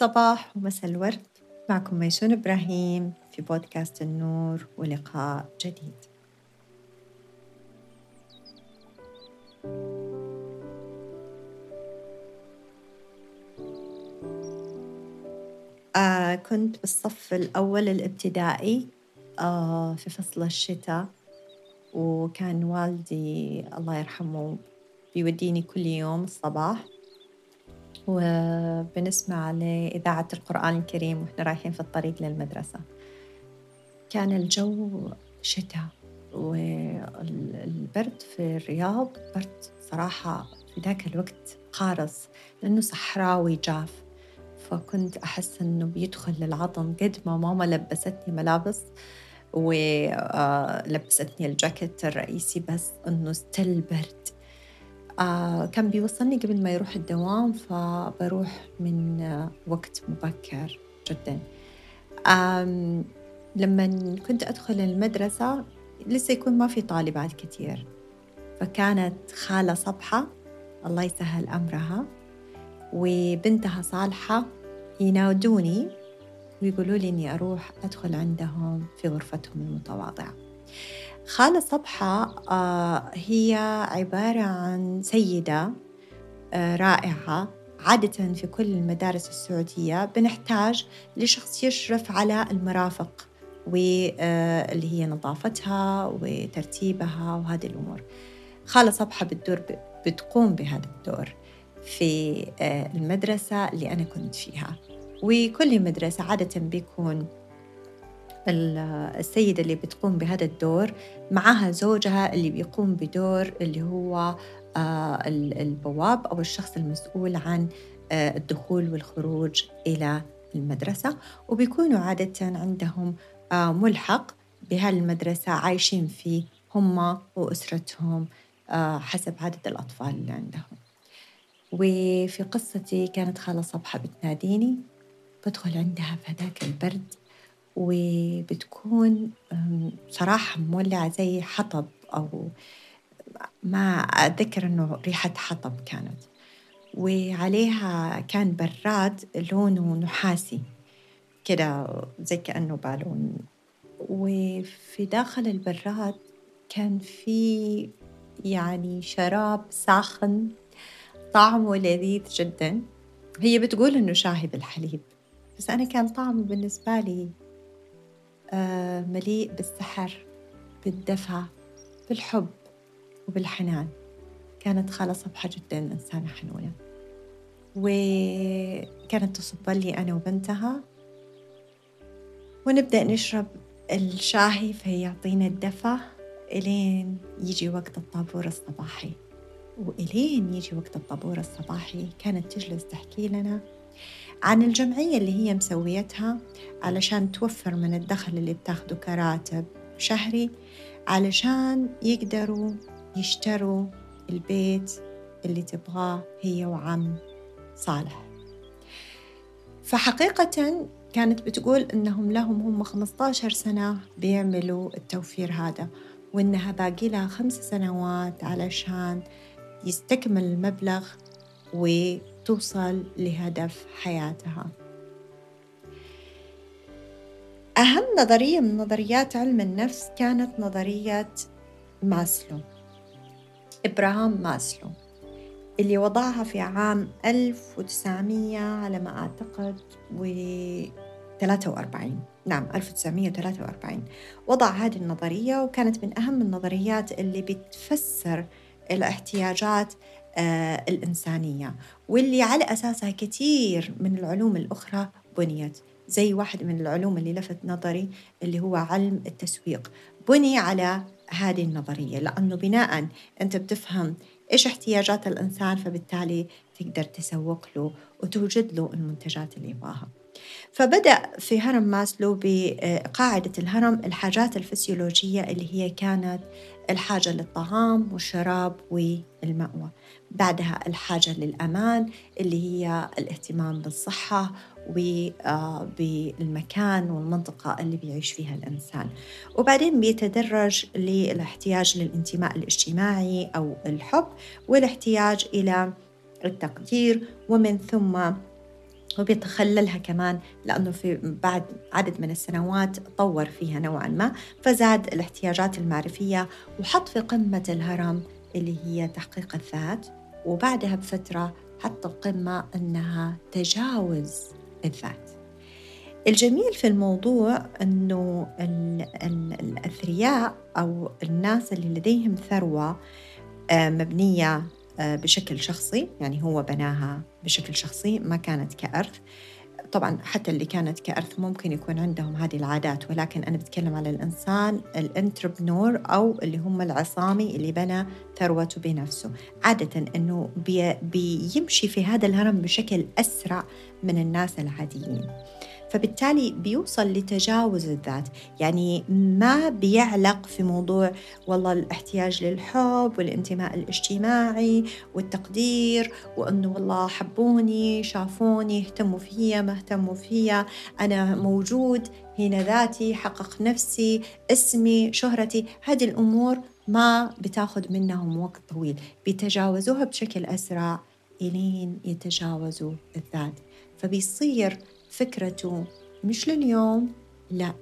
صباح ومساء الورد. معكم ميسون إبراهيم في بودكاست النور ولقاء جديد. آه كنت بالصف الأول الابتدائي آه في فصل الشتاء وكان والدي الله يرحمه بيوديني كل يوم الصباح. وبنسمع لإذاعة القرآن الكريم وإحنا رايحين في الطريق للمدرسة. كان الجو شتاء والبرد في الرياض برد صراحة في ذاك الوقت قارص لأنه صحراوي جاف. فكنت أحس إنه بيدخل للعظم قد ما ماما لبستني ملابس ولبستني الجاكيت الرئيسي بس إنه ستيل برد. آه كان بيوصلني قبل ما يروح الدوام فبروح من آه وقت مبكر جدا. لما كنت أدخل المدرسة لسه يكون ما في طالبات كتير. فكانت خالة صبحة الله يسهل أمرها وبنتها صالحة ينادوني ويقولوا لي إني أروح أدخل عندهم في غرفتهم المتواضعة. خالة صبحة آه هي عبارة عن سيدة آه رائعة. عادة في كل المدارس السعودية بنحتاج لشخص يشرف على المرافق واللي آه هي نظافتها وترتيبها وهذه الأمور. خالة صبحة بتدور بتقوم بهذا الدور في المدرسة اللي أنا كنت فيها. وكل مدرسة عادة بيكون السيدة اللي بتقوم بهذا الدور معها زوجها اللي بيقوم بدور اللي هو آه، البواب أو الشخص المسؤول عن آه، الدخول والخروج إلى المدرسة. وبيكونوا عادة عندهم آه، ملحق بهالمدرسة عايشين فيه هم وأسرتهم حسب عدد الأطفال اللي عندهم. وفي قصتي كانت خالة صبحة بتناديني بدخل عندها في هذاك البرد وبتكون صراحة مولعة زي حطب أو ما أتذكر إنه ريحة حطب كانت. وعليها كان براد لونه نحاسي كده زي كأنه بالون. وفي داخل البراد كان في يعني شراب ساخن طعمه لذيذ جدا. هي بتقول إنه شاهي بالحليب بس أنا كان طعمه بالنسبة لي مليء بالسحر بالدفى بالحب وبالحنان. كانت خالة صبحة جدا إنسانة حنونة. وكانت تصب لي أنا وبنتها. ونبدأ نشرب الشاهي فيعطينا الدفى. إلين يجي وقت الطابور الصباحي. وإلين يجي وقت الطابور الصباحي كانت تجلس تحكي لنا عن الجمعية اللي هي مسويتها علشان توفر من الدخل اللي بتاخده كراتب شهري علشان يقدروا يشتروا البيت اللي تبغاه هي وعم صالح. فحقيقة كانت بتقول إنهم لهم هم 15 سنة بيعملوا التوفير هذا وإنها باقي لها خمس سنوات علشان يستكمل المبلغ وتوصل لهدف حياتها. أهم نظرية من نظريات علم النفس كانت نظرية ماسلو إبراهام ماسلو اللي وضعها في عام 1900 على ما أعتقد و 43 نعم 1943 وضع هذه النظرية وكانت من أهم النظريات اللي بتفسر الاحتياجات الإنسانية واللي على أساسها كثير من العلوم الأخرى بنيت زي واحد من العلوم اللي لفت نظري اللي هو علم التسويق. بني على هذه النظرية لأنه بناء أنت بتفهم إيش احتياجات الإنسان فبالتالي تقدر تسوق له وتوجد له المنتجات اللي يبغاها. فبدأ في هرم ماسلو بقاعدة الهرم الحاجات الفسيولوجية اللي هي كانت الحاجة للطعام والشراب والمأوى. بعدها الحاجة للأمان اللي هي الاهتمام بالصحة وبالمكان والمنطقة اللي بيعيش فيها الإنسان. وبعدين بيتدرج للاحتياج للانتماء الاجتماعي أو الحب والاحتياج إلى التقدير ومن ثم وبيتخللها كمان لأنه في بعد عدد من السنوات طور فيها نوعا ما فزاد الاحتياجات المعرفية وحط في قمة الهرم اللي هي تحقيق الذات وبعدها بفترة حط القمة أنها تجاوز الذات. الجميل في الموضوع أنه الأثرياء أو الناس اللي لديهم ثروة آه، مبنية بشكل شخصي يعني هو بناها بشكل شخصي ما كانت كأرث. طبعا حتى اللي كانت كأرث ممكن يكون عندهم هذه العادات ولكن أنا بتكلم على الإنسان الانتربنور أو اللي هم العصامي اللي بنى ثروته بنفسه. عادة أنه بي بيمشي في هذا الهرم بشكل أسرع من الناس العاديين. فبالتالي بيوصل لتجاوز الذات. يعني ما بيعلق في موضوع والله الاحتياج للحب والانتماء الاجتماعي والتقدير وإنه والله حبوني شافوني اهتموا فيا ما اهتموا فيا أنا موجود هنا ذاتي حقق نفسي اسمي شهرتي. هذه الأمور ما بتاخذ منهم وقت طويل. بيتجاوزوها بشكل أسرع إلين يتجاوزوا الذات. فبيصير فكرته مش لليوم لا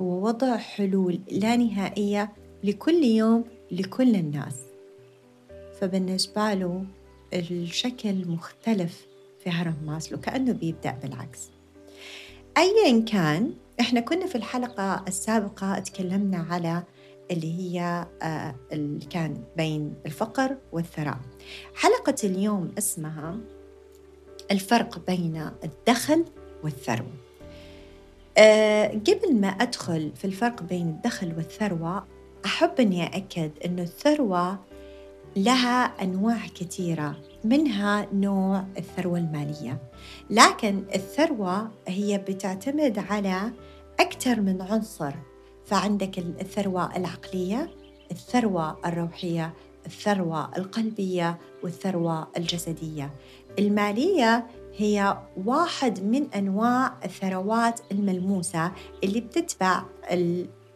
هو وضع حلول لا نهائية لكل يوم لكل الناس. فبالنسبة له الشكل مختلف في هرم ماسلو كأنه بيبدأ بالعكس. أيا كان إحنا كنا في الحلقة السابقة تكلمنا على اللي هي آه، اللي كان بين الفقر والثراء. حلقة اليوم اسمها الفرق بين الدخل والثروة. أه قبل ما أدخل في الفرق بين الدخل والثروة أحب أني أأكد أن الثروة لها أنواع كثيرة منها نوع الثروة المالية. لكن الثروة هي بتعتمد على أكثر من عنصر. فعندك الثروة العقلية الثروة الروحية الثروة القلبية والثروة الجسدية. المالية هي واحد من أنواع الثروات الملموسة اللي بتتبع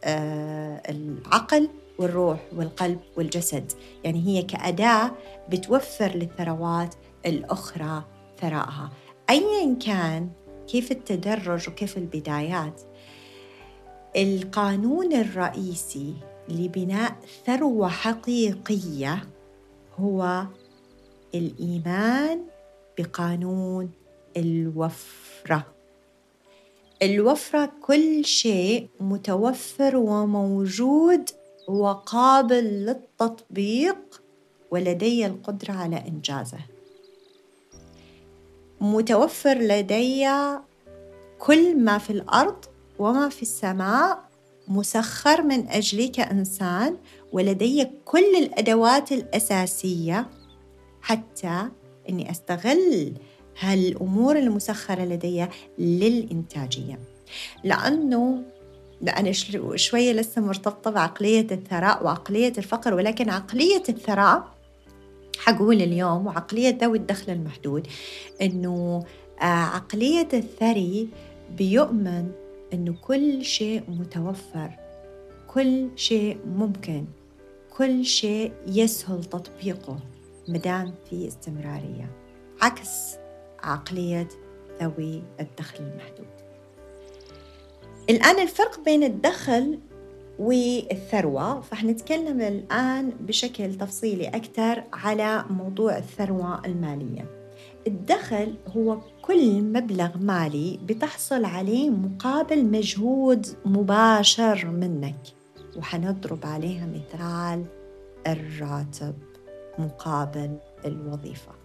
آه، العقل والروح والقلب والجسد. يعني هي كأداة بتوفر للثروات الأخرى ثرائها. أيا كان كيف التدرج وكيف البدايات القانون الرئيسي لبناء ثروة حقيقية هو الإيمان بقانون الوفرة. الوفرة كل شيء متوفر وموجود وقابل للتطبيق ولدي القدرة على إنجازه. متوفر لدي كل ما في الأرض وما في السماء مسخر من أجلي كإنسان ولدي كل الأدوات الأساسية حتى أني أستغل هالأمور المسخرة لدي للإنتاجية. لأنه أنا شوية لسه مرتبطة بعقلية الثراء وعقلية الفقر ولكن عقلية الثراء حقول اليوم وعقلية ذوي الدخل المحدود إنه آه، عقلية الثري بيؤمن إنه كل شيء متوفر كل شيء ممكن كل شيء يسهل تطبيقه. مدام في استمرارية عكس عقلية ذوي الدخل المحدود. الآن الفرق بين الدخل والثروة فحنتكلم الآن بشكل تفصيلي أكثر على موضوع الثروة المالية. الدخل هو كل مبلغ مالي بتحصل عليه مقابل مجهود مباشر منك وحنضرب عليها مثال الراتب. مقابل الوظيفة.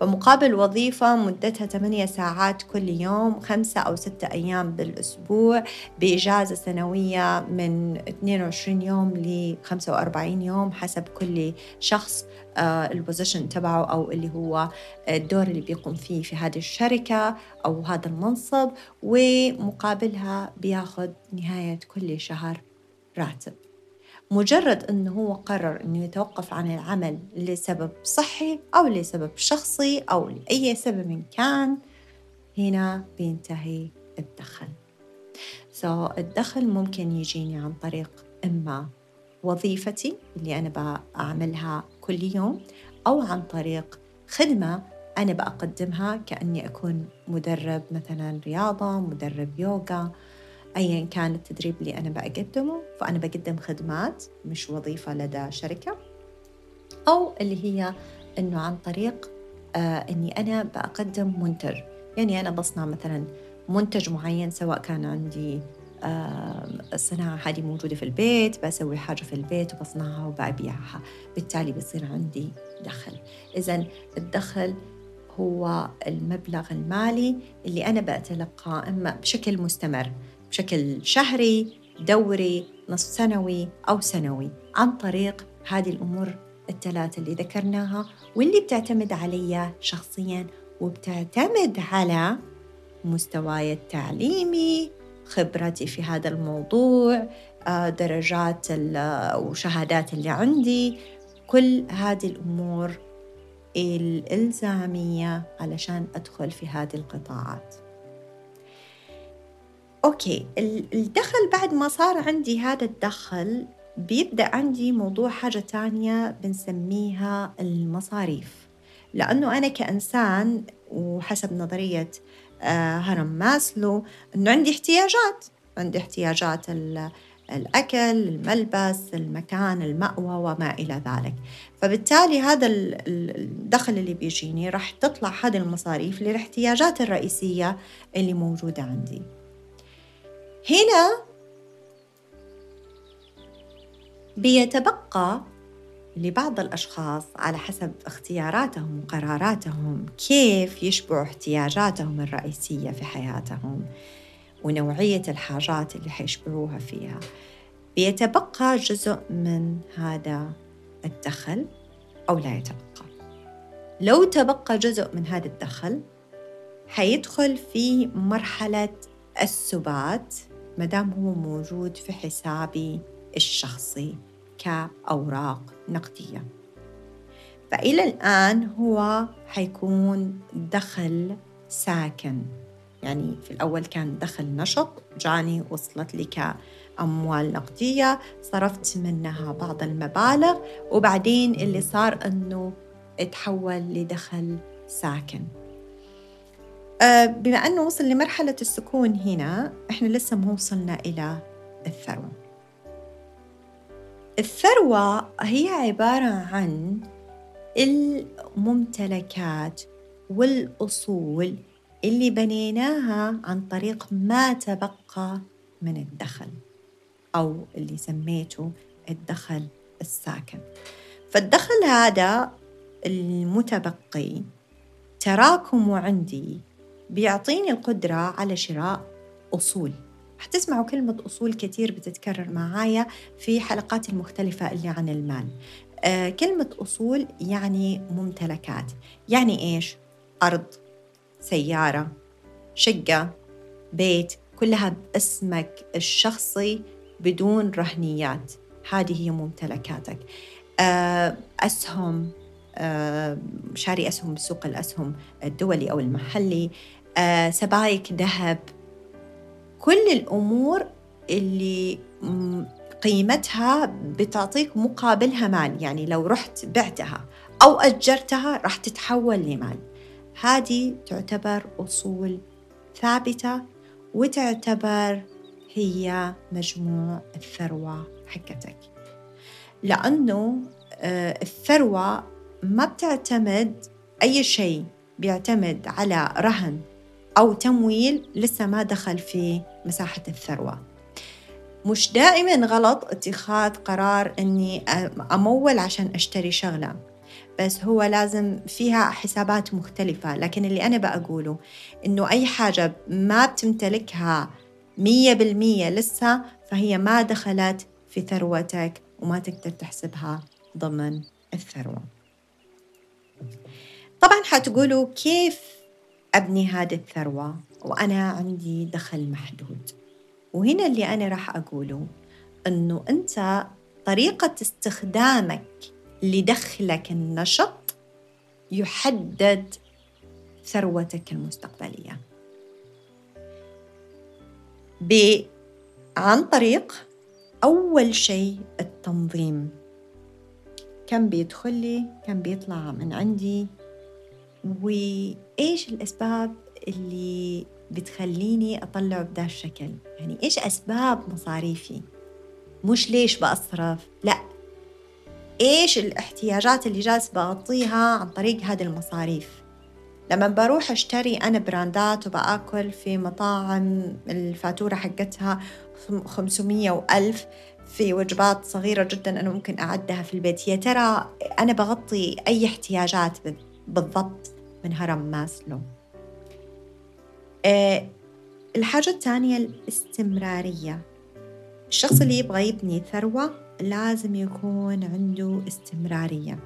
فمقابل وظيفة مدتها 8 ساعات كل يوم خمسة أو ستة أيام بالأسبوع بإجازة سنوية من 22 يوم ل 45 يوم حسب كل شخص آه، ال position تبعه أو اللي هو الدور اللي بيقوم فيه في هذه الشركة أو هذا المنصب ومقابلها بياخذ نهاية كل شهر راتب. مجرد أنه هو قرر أنه يتوقف عن العمل لسبب صحي أو لسبب شخصي أو لأي سبب كان هنا بينتهي الدخل. so, الدخل ممكن يجيني عن طريق إما وظيفتي اللي أنا بعملها كل يوم أو عن طريق خدمة أنا بقدمها كأني أكون مدرب مثلا رياضة مدرب يوغا. أيا كان التدريب اللي أنا بقدمه فأنا بقدم خدمات مش وظيفة لدى شركة أو اللي هي أنه عن طريق آه أني أنا بقدم منتج. يعني أنا بصنع مثلا منتج معين سواء كان عندي آه الصناعة هذه موجودة في البيت بسوي حاجة في البيت وبصنعها وببيعها. بالتالي بصير عندي دخل. إذا الدخل هو المبلغ المالي اللي أنا بأتلقاه إما بشكل مستمر. بشكل شهري دوري نصف سنوي أو سنوي عن طريق هذه الأمور الثلاثة اللي ذكرناها واللي بتعتمد علي شخصيا وبتعتمد على مستواي التعليمي خبرتي في هذا الموضوع آه، درجات وشهادات اللي عندي. كل هذه الأمور الإلزامية علشان أدخل في هذه القطاعات. أوكي الدخل بعد ما صار عندي هذا الدخل بيبدأ عندي موضوع حاجة تانية بنسميها المصاريف. لأنه أنا كإنسان وحسب نظرية آه، هرم ماسلو أنه عندي احتياجات. عندي احتياجات الأكل الملبس المكان المأوى وما إلى ذلك. فبالتالي هذا الدخل اللي بيجيني راح تطلع هذه المصاريف للاحتياجات الرئيسية اللي موجودة عندي. هنا. بيتبقى لبعض الأشخاص على حسب اختياراتهم وقراراتهم كيف يشبعوا احتياجاتهم الرئيسية في حياتهم ونوعية الحاجات اللي حيشبعوها فيها. بيتبقى جزء من هذا الدخل أو لا يتبقى. لو تبقى جزء من هذا الدخل حيدخل في مرحلة السبات مدام هو موجود في حسابي الشخصي كأوراق نقدية. فإلى الآن هو حيكون دخل ساكن. يعني في الأول كان دخل نشط جاني وصلت لي كأموال نقدية صرفت منها بعض المبالغ وبعدين اللي صار أنه تحول لدخل ساكن. بما أنه وصل لمرحلة السكون هنا إحنا لسه ما وصلنا إلى الثروة. الثروة هي عبارة عن الممتلكات والأصول اللي بنيناها عن طريق ما تبقى من الدخل أو اللي سميته الدخل الساكن. فالدخل هذا المتبقي تراكمه عندي بيعطيني القدرة على شراء أصول. حتسمعوا كلمة أصول كثير بتتكرر معايا في حلقات المختلفة اللي عن المال. آه كلمة أصول يعني ممتلكات. يعني إيش؟ أرض سيارة شقة بيت كلها باسمك الشخصي بدون رهنيات. هذه هي ممتلكاتك. آه أسهم شاري أسهم بسوق الأسهم الدولي أو المحلي. آه سبائك ذهب كل الأمور اللي قيمتها بتعطيك مقابلها مال. يعني لو رحت بعتها أو أجرتها راح تتحول لمال. هذه تعتبر أصول ثابتة وتعتبر هي مجموع الثروة حقتك. لأنه آه، الثروة ما بتعتمد أي شيء بيعتمد على رهن أو تمويل لسه ما دخل في مساحة الثروة. مش دائما غلط اتخاذ قرار أني أمول عشان أشتري شغلة بس هو لازم فيها حسابات مختلفة. لكن اللي أنا بقوله إنه أي حاجة ما بتمتلكها مية بالمية لسه فهي ما دخلت في ثروتك وما تقدر تحسبها ضمن الثروة. طبعا حتقولوا كيف أبني هذه الثروة وأنا عندي دخل محدود. وهنا اللي أنا راح أقوله أنه أنت طريقة استخدامك لدخلك النشط يحدد ثروتك المستقبلية. عن طريق أول شيء التنظيم. كم بيدخل لي؟ كم بيطلع من عندي؟ وإيش الأسباب اللي بتخليني أطلعه بدا الشكل؟ يعني إيش أسباب مصاريفي؟ مش ليش بأصرف؟ لا. إيش الاحتياجات اللي جالس بغطيها عن طريق هذه المصاريف؟ لما بروح أشتري أنا براندات وبأكل في مطاعم الفاتورة حقتها 500 وألف في وجبات صغيرة جدا أنا ممكن أعدها في البيت. يا ترى أنا بغطي أي احتياجات بالضبط؟ من هرم ماسلو. أه الحاجة الثانية الاستمرارية. الشخص اللي يبغى يبني ثروة لازم يكون عنده استمرارية.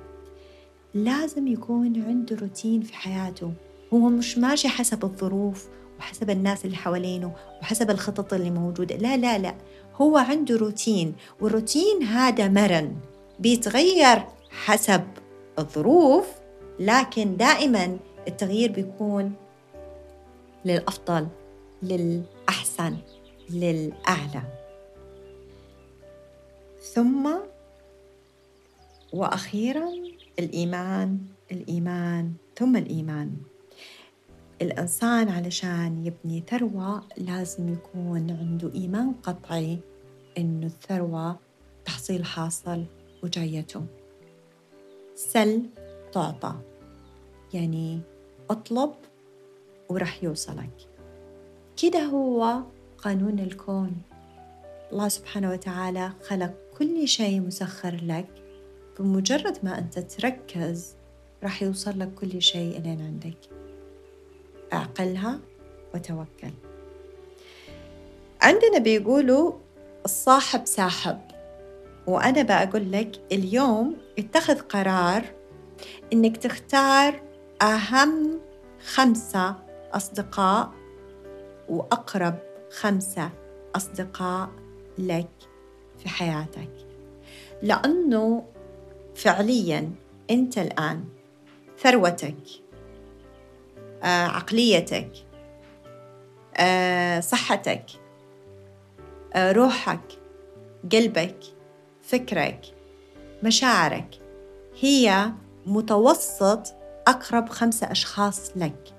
لازم يكون عنده روتين في حياته. هو مش ماشي حسب الظروف وحسب الناس اللي حوالينه وحسب الخطط اللي موجودة. لا لا لا. هو عنده روتين والروتين هذا مرن. بيتغير حسب الظروف لكن دائما التغيير بيكون للأفضل للأحسن للأعلى. ثم وأخيرا الإيمان الإيمان ثم الإيمان. الإنسان علشان يبني ثروة لازم يكون عنده إيمان قطعي إنه الثروة تحصيل حاصل وجايته. سل تعطى. يعني اطلب ورح يوصلك كده هو قانون الكون. الله سبحانه وتعالى خلق كل شيء مسخر لك. بمجرد ما أنت تركز راح يوصل لك كل شيء إلين عندك. أعقلها وتوكل. عندنا بيقولوا الصاحب ساحب. وأنا بقول لك اليوم اتخذ قرار إنك تختار أهم خمسة أصدقاء وأقرب خمسة أصدقاء لك في حياتك. لأنه فعليا أنت الآن ثروتك آه، عقليتك آه، صحتك آه، روحك قلبك فكرك مشاعرك هي متوسط أقرب خمسة أشخاص لك.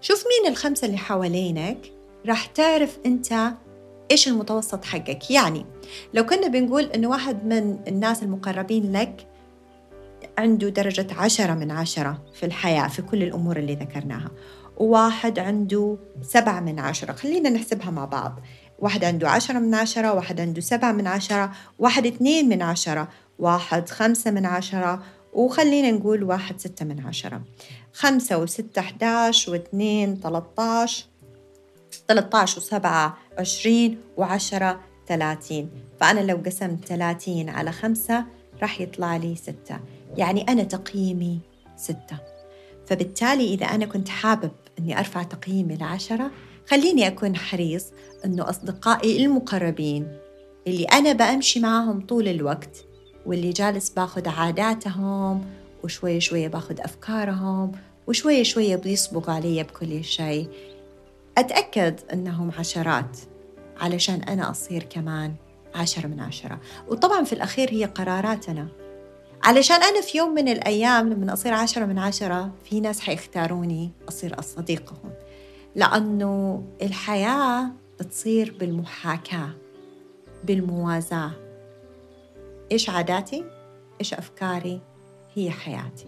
شوف مين الخمسة اللي حوالينك. راح تعرف أنت إيش المتوسط حقك. يعني لو كنا بنقول إنه واحد من الناس المقربين لك عنده درجة عشرة من عشرة في الحياة في كل الأمور اللي ذكرناها. وواحد عنده سبعة من عشرة. خلينا نحسبها مع بعض. واحد عنده عشرة من عشرة واحد عنده سبعة من عشرة واحد اثنين من عشرة واحد خمسة من عشرة وخلينا نقول واحد ستة من عشرة. خمسة وستة أحداش واثنين تلتاش تلتاش وسبعة عشرين وعشرة ثلاثين. فأنا لو قسمت ثلاثين على خمسة راح يطلع لي ستة. يعني أنا تقييمي ستة. فبالتالي إذا أنا كنت حابب أني أرفع تقييمي لعشرة خليني أكون حريص أنه أصدقائي المقربين اللي أنا بأمشي معهم طول الوقت واللي جالس باخذ عاداتهم وشوية شوية باخذ أفكارهم وشوية شوية بيصبغوا علي بكل شيء. أتأكد أنهم عشرات علشان أنا أصير كمان عشرة من عشرة. وطبعا في الأخير هي قراراتنا. علشان أنا في يوم من الأيام لما أصير عشرة من عشرة في ناس حيختاروني أصير صديقهم لأنه الحياة بتصير بالمحاكاة بالموازاة. إيش عاداتي؟ إيش أفكاري؟ هي حياتي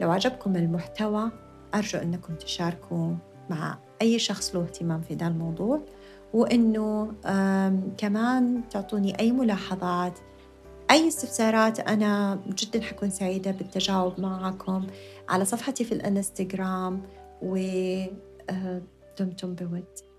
لو عجبكم المحتوى أرجو أنكم تشاركوا مع أي شخص له اهتمام في ذا الموضوع وإنه كمان تعطوني أي ملاحظات أي استفسارات أنا جدا حكون سعيدة بالتجاوب معكم على صفحتي في الإنستغرام 점점 배웠지.